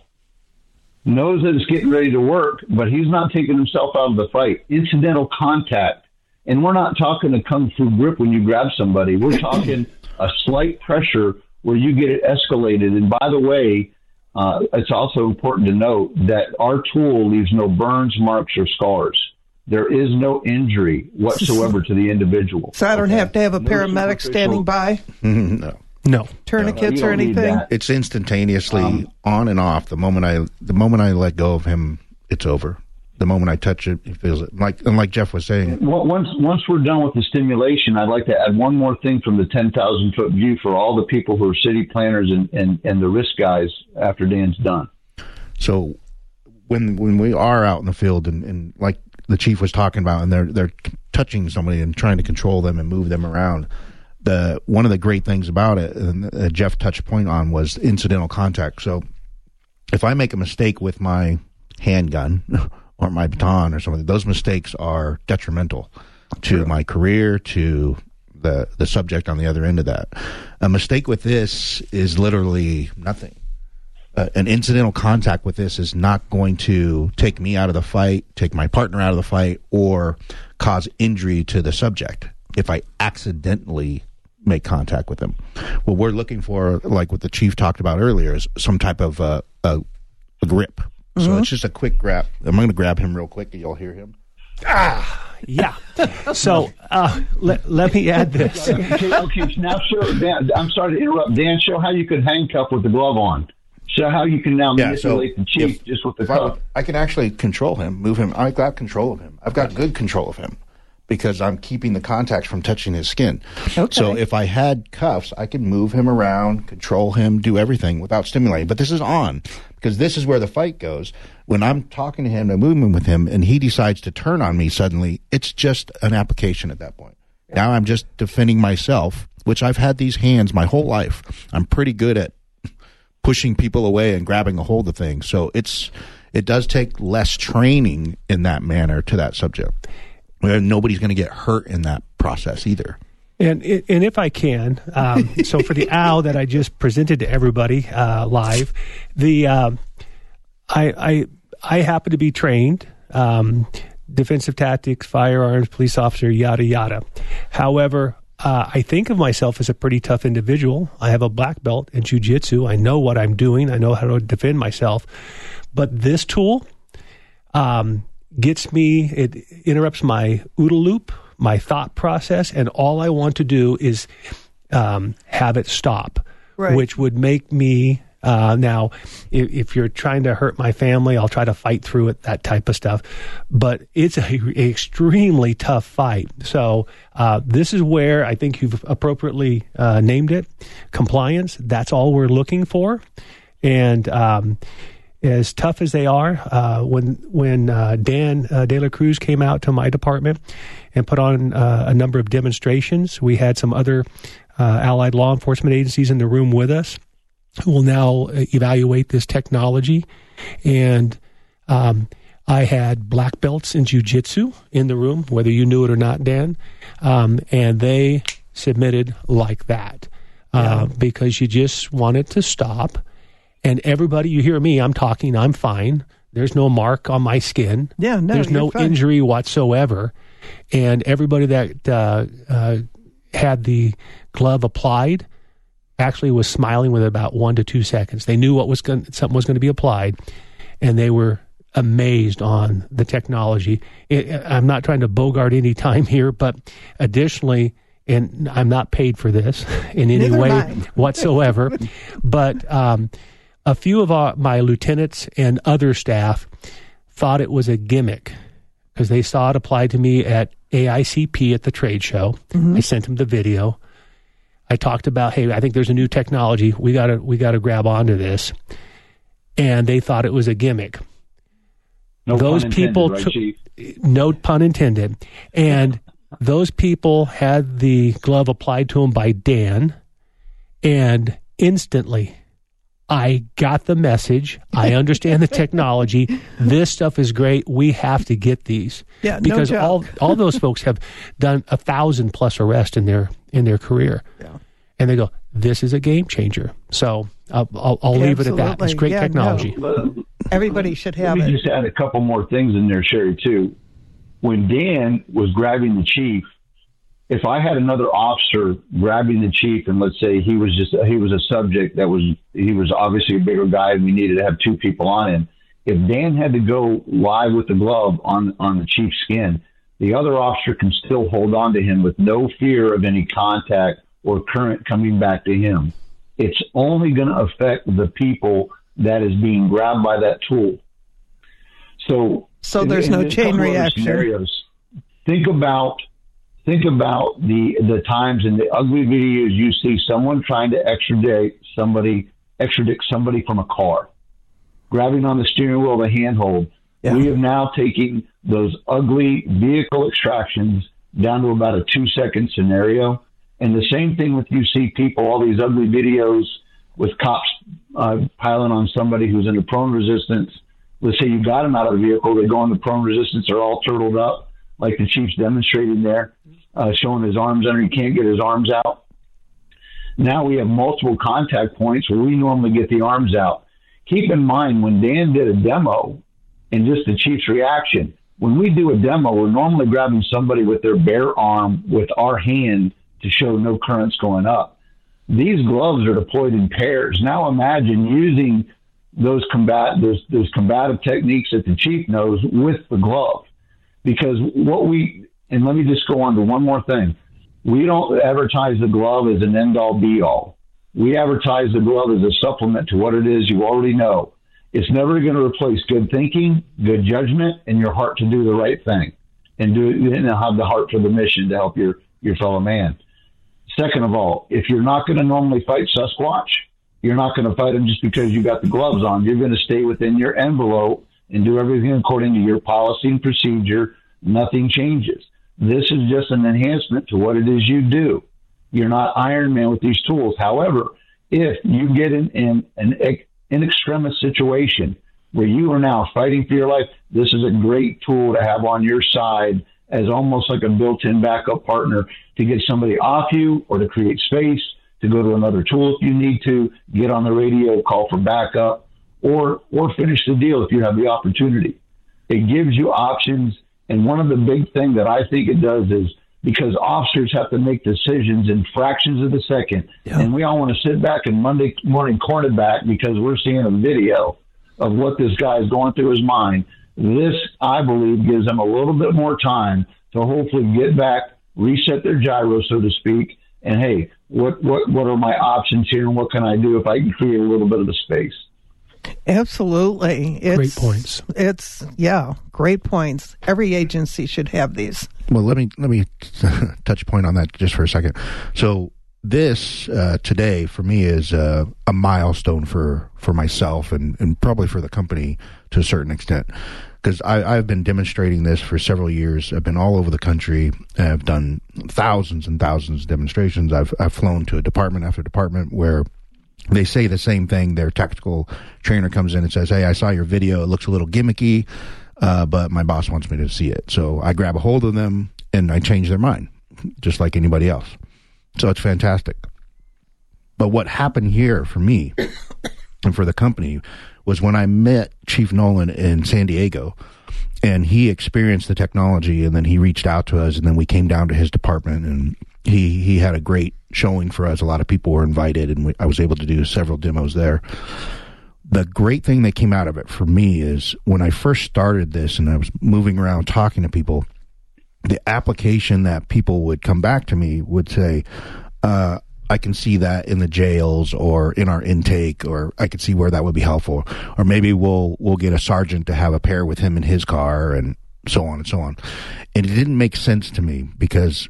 knows that it's getting ready to work, but he's not taking himself out of the fight. Incidental contact. And we're not talking a kung fu grip when you grab somebody. We're talking a slight pressure where you get it escalated. And by the way, uh, it's also important to note that our tool leaves no burns, marks, or scars. There is no injury whatsoever to the individual. So I don't Okay? have to have a No paramedic standing by, no. no, tourniquets you or anything. It's instantaneously Um, on and off. The moment I the moment I let go of him, it's over. The moment I touch it, it feels it. Like and like Jeff was saying, Well, Once once we're done with the stimulation, I'd like to add one more thing from the ten thousand foot view for all the people who are city planners and, and, and the risk guys after Dan's done. So when when we are out in the field and, and like the chief was talking about, and they're they're touching somebody and trying to control them and move them around, the one of the great things about it, and uh, Jeff touched point on was incidental contact. So if I make a mistake with my handgun or my baton or something, those mistakes are detrimental to my career, to the the subject on the other end of that. A mistake with this is literally nothing uh, an incidental contact with this is not going to take me out of the fight, take my partner out of the fight, or cause injury to the subject if I accidentally make contact with them. What we're looking for, like what the chief talked about earlier, is some type of uh, a, a grip. So it's just a quick grab. I'm going to grab him real quick. You'll hear him. Ah, yeah. So uh, let let me add this. okay, okay, now show Dan. I'm sorry to interrupt. Dan, show how you could handcuff with the glove on. Show how you can now Yeah, so manipulate the chief if- just with the glove. I. I can actually control him, move him. I've got control of him. I've got good control of him because I'm keeping the contacts from touching his skin. Okay. So if I had cuffs, I could move him around, control him, do everything without stimulating. But this is on because this is where the fight goes. When I'm talking to him, I'm moving with him, and he decides to turn on me suddenly, it's just an application at that point. Now I'm just defending myself, which I've had these hands my whole life. I'm pretty good at pushing people away and grabbing a hold of things. So it's it does take less training in that manner to that subject. Nobody's going to get hurt in that process either. And and if I can, um, so for the owl that I just presented to everybody uh, live, the um, I I I happen to be trained um, defensive tactics, firearms, police officer, yada yada. However. Uh, I think of myself as a pretty tough individual. I have a black belt in jujitsu. I know what I'm doing. I know how to defend myself. But this tool, um, gets me, it interrupts my OODA loop, my thought process, and all I want to do is um, have it stop, Right. which would make me. Uh, now, if, if you're trying to hurt my family, I'll try to fight through it, that type of stuff. But it's a, a extremely tough fight. So uh, this is where I think you've appropriately uh, named it compliance. That's all we're looking for, and um, as tough as they are, uh, when when uh, Dan uh, De La Cruz came out to my department and put on uh, a number of demonstrations, we had some other uh, allied law enforcement agencies in the room with us who will now uh, evaluate this technology. And um, I had black belts in jujitsu in the room, whether you knew it or not, Dan, um, and they submitted like that uh, because you just wanted to stop. And everybody you hear me i'm talking i'm fine. There's no mark on my skin. Yeah, no, there's no fine. injury whatsoever and everybody that uh, uh, had the glove applied actually was smiling with about one to two seconds. They knew what was going something was going to be applied and they were amazed on the technology. It, i'm not trying to bogart any time here but additionally and i'm not paid for this in any Neither way whatsoever but um, a few of our, my lieutenants and other staff thought it was a gimmick because they saw it applied to me at AICP at the trade show. Mm-hmm. I sent him the video. I talked about, hey, I think there's a new technology. We gotta we gotta grab onto this. And they thought it was a gimmick. No Those pun intended, people right, took- Chief? No pun intended. And those people had the glove applied to them by Dan, and instantly I got the message. I understand the technology. This stuff is great. We have to get these. Yeah, because joke. all all those folks have done a thousand plus arrests in their in their career. Yeah. And they go, "This is a game changer." So I'll, I'll, I'll leave it at that. It's great Yeah, technology. Let, Everybody should let have me it. just add a couple more things in there, Sherry, too. When Dan was grabbing the chief, if I had another officer grabbing the chief, and let's say he was just he was a subject that was he was obviously a bigger guy, and we needed to have two people on him. If Dan had to go live with the glove on on the chief's skin, the other officer can still hold on to him with no fear of any contact or current coming back to him. It's only going to affect the people that is being grabbed by that tool. So, So there's no in chain reaction. Scenarios. Think about think about the the times in the ugly videos you see someone trying to extradite somebody extradite somebody from a car, grabbing on the steering wheel of a handhold. Yeah. We have now taken those ugly vehicle extractions down to about a two second scenario. And the same thing with you see people, all these ugly videos with cops uh, piling on somebody who's in the prone resistance. Let's say you got them out of the vehicle, they go into prone resistance, they're all turtled up, like the chief's demonstrating there, uh, showing his arms under. He can't get his arms out. Now we have multiple contact points where we normally get the arms out. Keep in mind when Dan did a demo and just the chief's reaction, when we do a demo, we're normally grabbing somebody with their bare arm with our hand to show no currents going up. These gloves are deployed in pairs. Now imagine using those combat those those combative techniques that the chief knows with the glove. Because what we and let me just go on to one more thing. We don't advertise the glove as an end all be all. We advertise the glove as a supplement to what it is you already know. It's never going to replace good thinking, good judgment, and your heart to do the right thing, and do and have the heart for the mission to help your your fellow man. Second of all, if you're not going to normally fight Sasquatch, you're not going to fight him just because you got the gloves on. You're going to stay within your envelope and do everything according to your policy and procedure. Nothing changes. This is just an enhancement to what it is you do. You're not Iron Man with these tools. However, if you get in, in an in extremis situation where you are now fighting for your life, this is a great tool to have on your side as almost like a built-in backup partner to get somebody off you or to create space to go to another tool if you need to get on the radio call for backup or or finish the deal if you have the opportunity it gives you options and one of the big thing that i think it does is because officers have to make decisions in fractions of a second. And we all want to sit back and monday morning cornerback because we're seeing a video of what this guy is going through his mind. This, I believe, gives them a little bit more time to hopefully get back, reset their gyro, so to speak, and hey, what what what are my options here, and what can I do if I can create a little bit of a space? Absolutely. It's, Great points. It's yeah, great points. Every agency should have these. Well, let me let me touch point on that just for a second. So this uh, today for me is uh, a milestone for for myself and and probably for the company to a certain extent because I've been demonstrating this for several years. I've been all over the country. I've done thousands and thousands of demonstrations. I've I've flown to a department after department where they say the same thing. Their tactical trainer comes in and says, "Hey, I saw your video. It looks a little gimmicky, uh, but my boss wants me to see it." So I grab a hold of them and I change their mind, just like anybody else. So it's fantastic. But what happened here for me and for the company was when I met Chief Nolan in San Diego and he experienced the technology and then he reached out to us and then we came down to his department and he he had a great showing for us a lot of people were invited and we, I was able to do several demos there the great thing that came out of it for me is when I first started this and I was moving around talking to people the application that people would come back to me would say uh, I can see that in the jails or in our intake, or I could see where that would be helpful. Or maybe we'll we'll get a sergeant to have a pair with him in his car, and so on and so on. And it didn't make sense to me because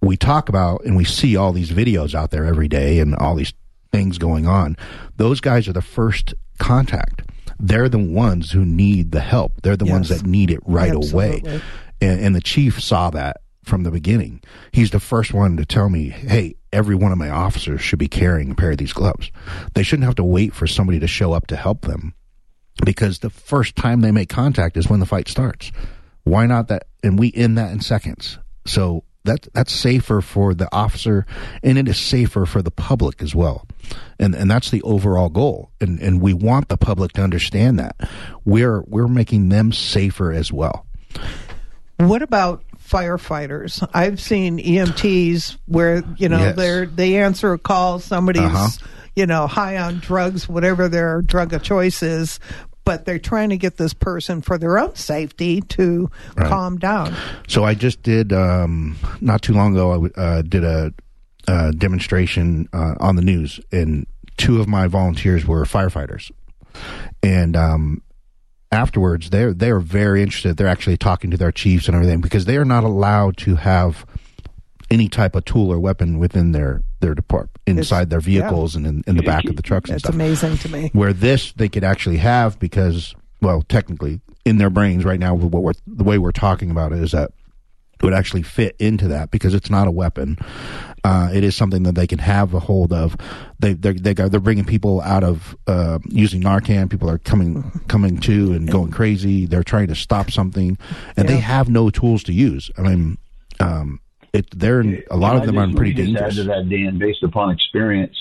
we talk about and we see all these videos out there every day and all these things going on. Those guys are the first contact. They're the ones who need the help. They're the yes. ones that need it right Absolutely. away. And, and the chief saw that from the beginning. He's the first one to tell me, hey, every one of my officers should be carrying a pair of these gloves. They shouldn't have to wait for somebody to show up to help them because the first time they make contact is when the fight starts. Why not that? And we end that in seconds. So that that's safer for the officer and it is safer for the public as well. And and that's the overall goal. And and we want the public to understand that. We're we're making them safer as well. What about firefighters. I've seen EMTs where you know yes. they're they answer a call, somebody's uh-huh. you know high on drugs, whatever their drug of choice is, but they're trying to get this person for their own safety to right. calm down. So I just did um, not too long ago. I uh, did a, a demonstration uh, on the news, and two of my volunteers were firefighters, and um, afterwards they're they're very interested they're actually talking to their chiefs and everything because they are not allowed to have any type of tool or weapon within their their department inside it's, their vehicles yeah. and in, in, the back of the trucks and stuff. amazing to me where this they could actually have because well technically in their brains right now what we're the way we're talking about it is that it would actually fit into that because it's not a weapon. Uh, it is something that they can have a hold of. They they're they are they're bringing people out of uh, using Narcan. People are coming coming to and going crazy. They're trying to stop something, and yeah. they have no tools to use. I mean, um, it they're a lot of them are pretty dangerous. Add to that, Dan, based upon experience.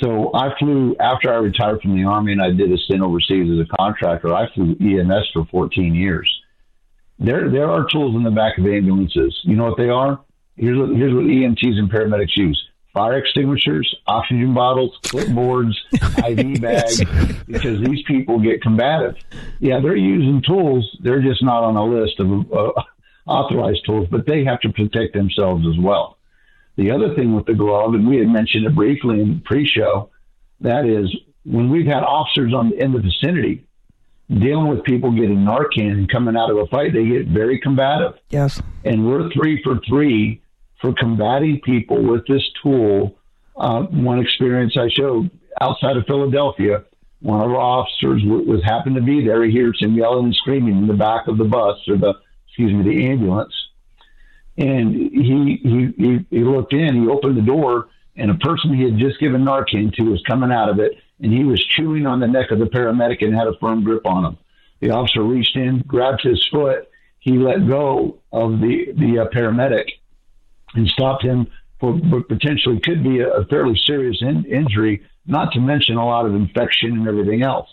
So I flew after I retired from the army, and I did a stint overseas as a contractor. I flew EMS for 14 years there, there are tools in the back of ambulances. You know what they are? Here's what, here's what EMTs and paramedics use: fire extinguishers, oxygen bottles, clipboards, IV bags, because these people get combative. Yeah, they're using tools. They're just not on a list of uh, authorized tools, but they have to protect themselves as well. The other thing with the glove, and we had mentioned it briefly in pre-show, that is when we've had officers on in the vicinity dealing with people getting Narcan and coming out of a fight, they get very combative. Yes. And we're three for three for combating people with this tool. Uh, one experience I showed outside of Philadelphia, one of our officers w- was happened to be there. He hears him yelling and screaming in the back of the bus or the, excuse me, the ambulance. And he, he, he, he looked in, he opened the door, and a person he had just given Narcan to was coming out of it and he was chewing on the neck of the paramedic and had a firm grip on him. The officer reached in, grabbed his foot. He let go of the the uh, paramedic and stopped him for what potentially could be a, a fairly serious in, injury, not to mention a lot of infection and everything else.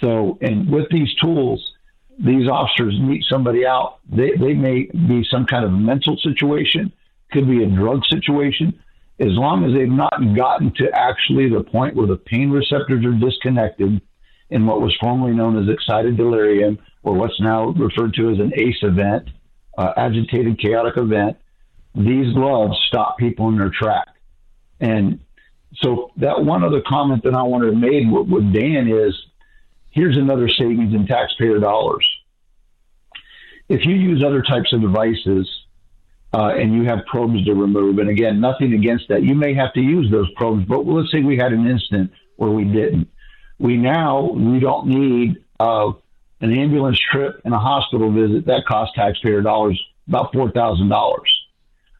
So, and with these tools, these officers meet somebody out. They, they may be some kind of mental situation, could be a drug situation, as long as they've not gotten to actually the point where the pain receptors are disconnected in what was formerly known as excited delirium, or what's now referred to as an ACE event, uh, agitated chaotic event, these gloves stop people in their track. And so that one other comment that I wanted to make with, with Dan is here's another savings in taxpayer dollars. If you use other types of devices, uh, and you have probes to remove. And again, nothing against that. You may have to use those probes, but let's say we had an incident where we didn't. We now we don't need uh, an ambulance trip and a hospital visit that costs taxpayer dollars about four thousand dollars.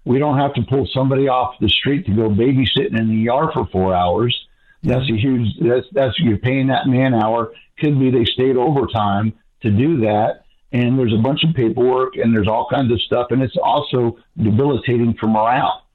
We don't have to pull somebody off the street to go babysitting in the ER for four hours. That's a huge. That's that's you're paying that man hour. Could be they stayed overtime to do that. And there's a bunch of paperwork and there's all kinds of stuff. And it's also debilitating for morale.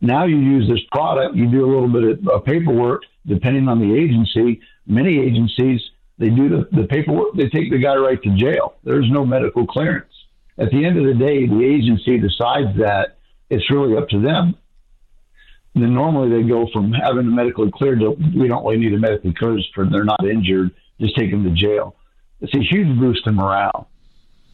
Now you use this product you do a little bit of paperwork depending on the agency. Many agencies they do the, the paperwork they take the guy right to jail. There's no medical clearance. At the end of the day the agency decides that it's really up to them. Then normally they go from having a medically cleared to we don't really need a medically cleared for they're not injured just take them to jail it's a huge boost in morale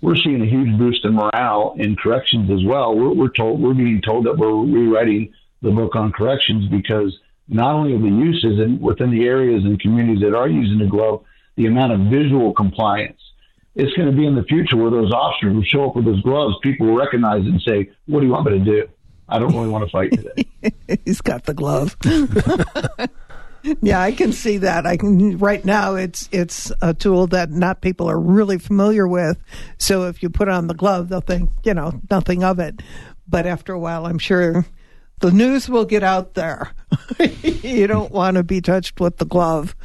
we're seeing a huge boost in morale in corrections as well. We're, we're told we're being told that we're rewriting the book on corrections because not only of the uses and within the areas and communities that are using the glove, the amount of visual compliance it's going to be in the future where those officers will show up with those gloves. People will recognize it and say, "What do you want me to do? I don't really want to fight today." He's got the glove. yeah, I can see that. I can right now. It's it's a tool that not people are really familiar with. So if you put on the glove, they'll think you know nothing of it. But after a while, I'm sure the news will get out there. you don't want to be touched with the glove.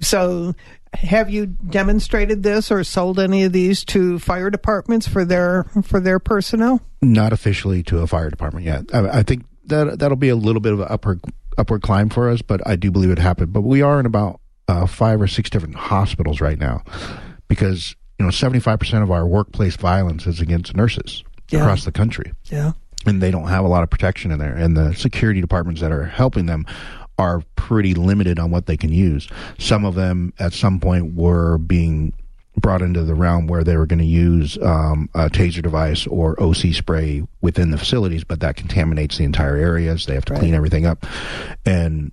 So have you demonstrated this or sold any of these to fire departments for their for their personnel? Not officially to a fire department yet. I, I think that that'll be a little bit of an upward upward climb for us, but I do believe it happened. But we are in about uh, five or six different hospitals right now because you know seventy five percent of our workplace violence is against nurses yeah. across the country. Yeah. And they don't have a lot of protection in there. And the security departments that are helping them are pretty limited on what they can use. Some of them at some point were being brought into the realm where they were going to use um, a taser device or OC spray within the facilities, but that contaminates the entire areas. They have to right. clean everything up. And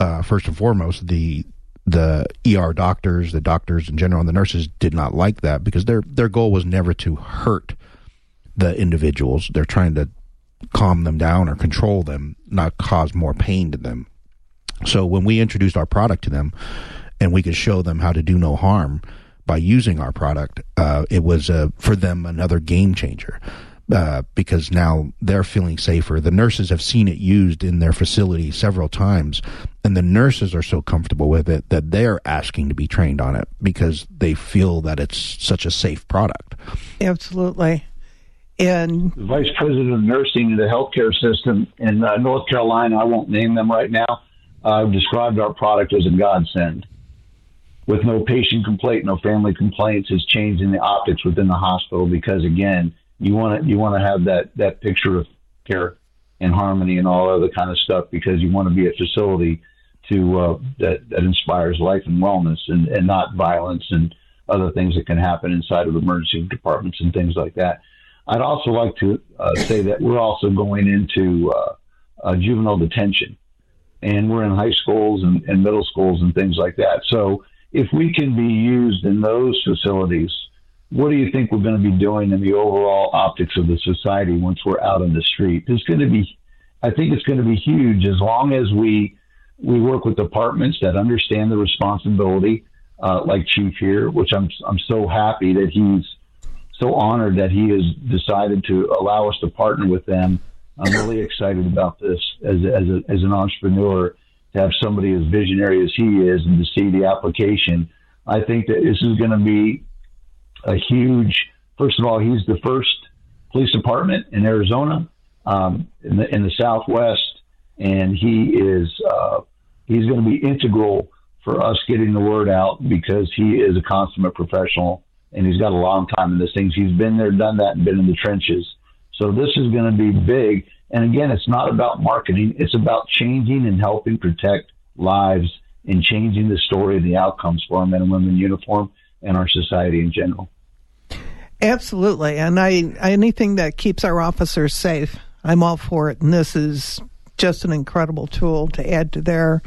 uh, first and foremost, the the ER doctors, the doctors in general, and the nurses did not like that because their their goal was never to hurt the individuals. They're trying to calm them down or control them, not cause more pain to them. So when we introduced our product to them and we could show them how to do no harm by using our product, uh, it was uh, for them another game changer. Uh, because now they're feeling safer. The nurses have seen it used in their facility several times, and the nurses are so comfortable with it that they're asking to be trained on it because they feel that it's such a safe product. Absolutely. And the vice president of nursing in the healthcare system in uh, North Carolina, I won't name them right now, uh, described our product as a godsend. With no patient complaint, no family complaints, is changing the optics within the hospital because again, you want to you want to have that that picture of care and harmony and all other kind of stuff because you want to be a facility to uh, that that inspires life and wellness and, and not violence and other things that can happen inside of emergency departments and things like that. I'd also like to uh, say that we're also going into uh, uh, juvenile detention and we're in high schools and, and middle schools and things like that. So if we can be used in those facilities, what do you think we're going to be doing in the overall optics of the society once we're out on the street? It's going to be, I think it's going to be huge as long as we we work with departments that understand the responsibility, uh, like Chief here, which I'm I'm so happy that he's so honored that he has decided to allow us to partner with them I'm really excited about this as as, a, as an entrepreneur to have somebody as visionary as he is and to see the application. I think that this is going to be a huge. First of all, he's the first police department in Arizona, um, in the in the Southwest, and he is uh, he's going to be integral for us getting the word out because he is a consummate professional and he's got a long time in this things. He's been there, done that, and been in the trenches. So this is going to be big. And again, it's not about marketing. It's about changing and helping protect lives and changing the story and the outcomes for our men and women in uniform and our society in general. Absolutely. And I anything that keeps our officers safe, I'm all for it. And this is just an incredible tool to add to their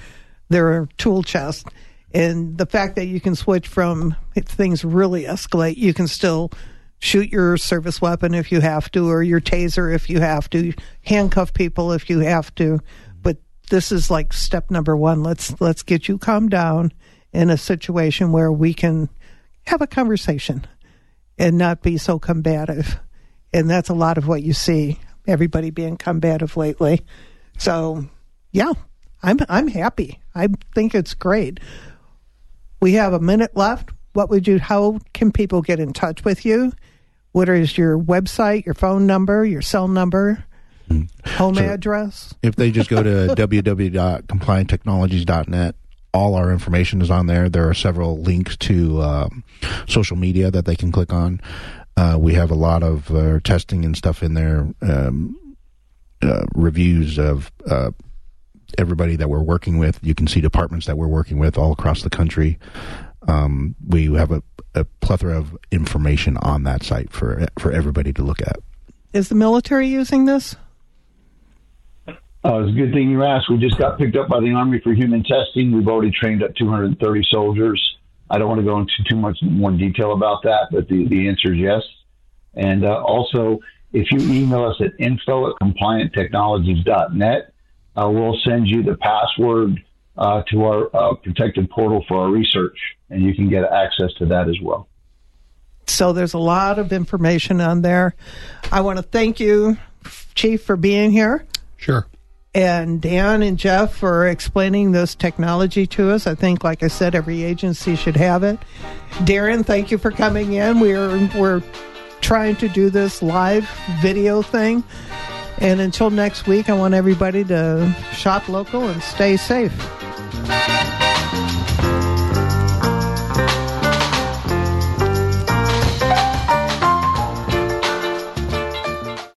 their tool chest. And the fact that you can switch from if things really escalate, you can still shoot your service weapon if you have to, or your taser if you have to, handcuff people if you have to. But this is like step number one. Let's let's get you calmed down in a situation where we can have a conversation and not be so combative. And that's a lot of what you see everybody being combative lately. So, yeah, I'm I'm happy. I think it's great. We have a minute left. What would you how can people get in touch with you? What is your website, your phone number, your cell number, home so address? If they just go to www.complianttechnologies.net, all our information is on there. There are several links to um, social media that they can click on. Uh, we have a lot of uh, testing and stuff in there, um, uh, reviews of uh, everybody that we're working with. You can see departments that we're working with all across the country. Um, we have a a plethora of information on that site for for everybody to look at. Is the military using this? Uh, it's a good thing you asked. We just got picked up by the Army for human testing. We've already trained up 230 soldiers. I don't want to go into too much more detail about that, but the, the answer is yes. And uh, also, if you email us at info at complianttechnologies.net, uh, we'll send you the password uh, to our uh, protected portal for our research, and you can get access to that as well. So there's a lot of information on there. I want to thank you, Chief, for being here. Sure. And Dan and Jeff for explaining this technology to us. I think, like I said, every agency should have it. Darren, thank you for coming in. We're we're trying to do this live video thing. And until next week, I want everybody to shop local and stay safe.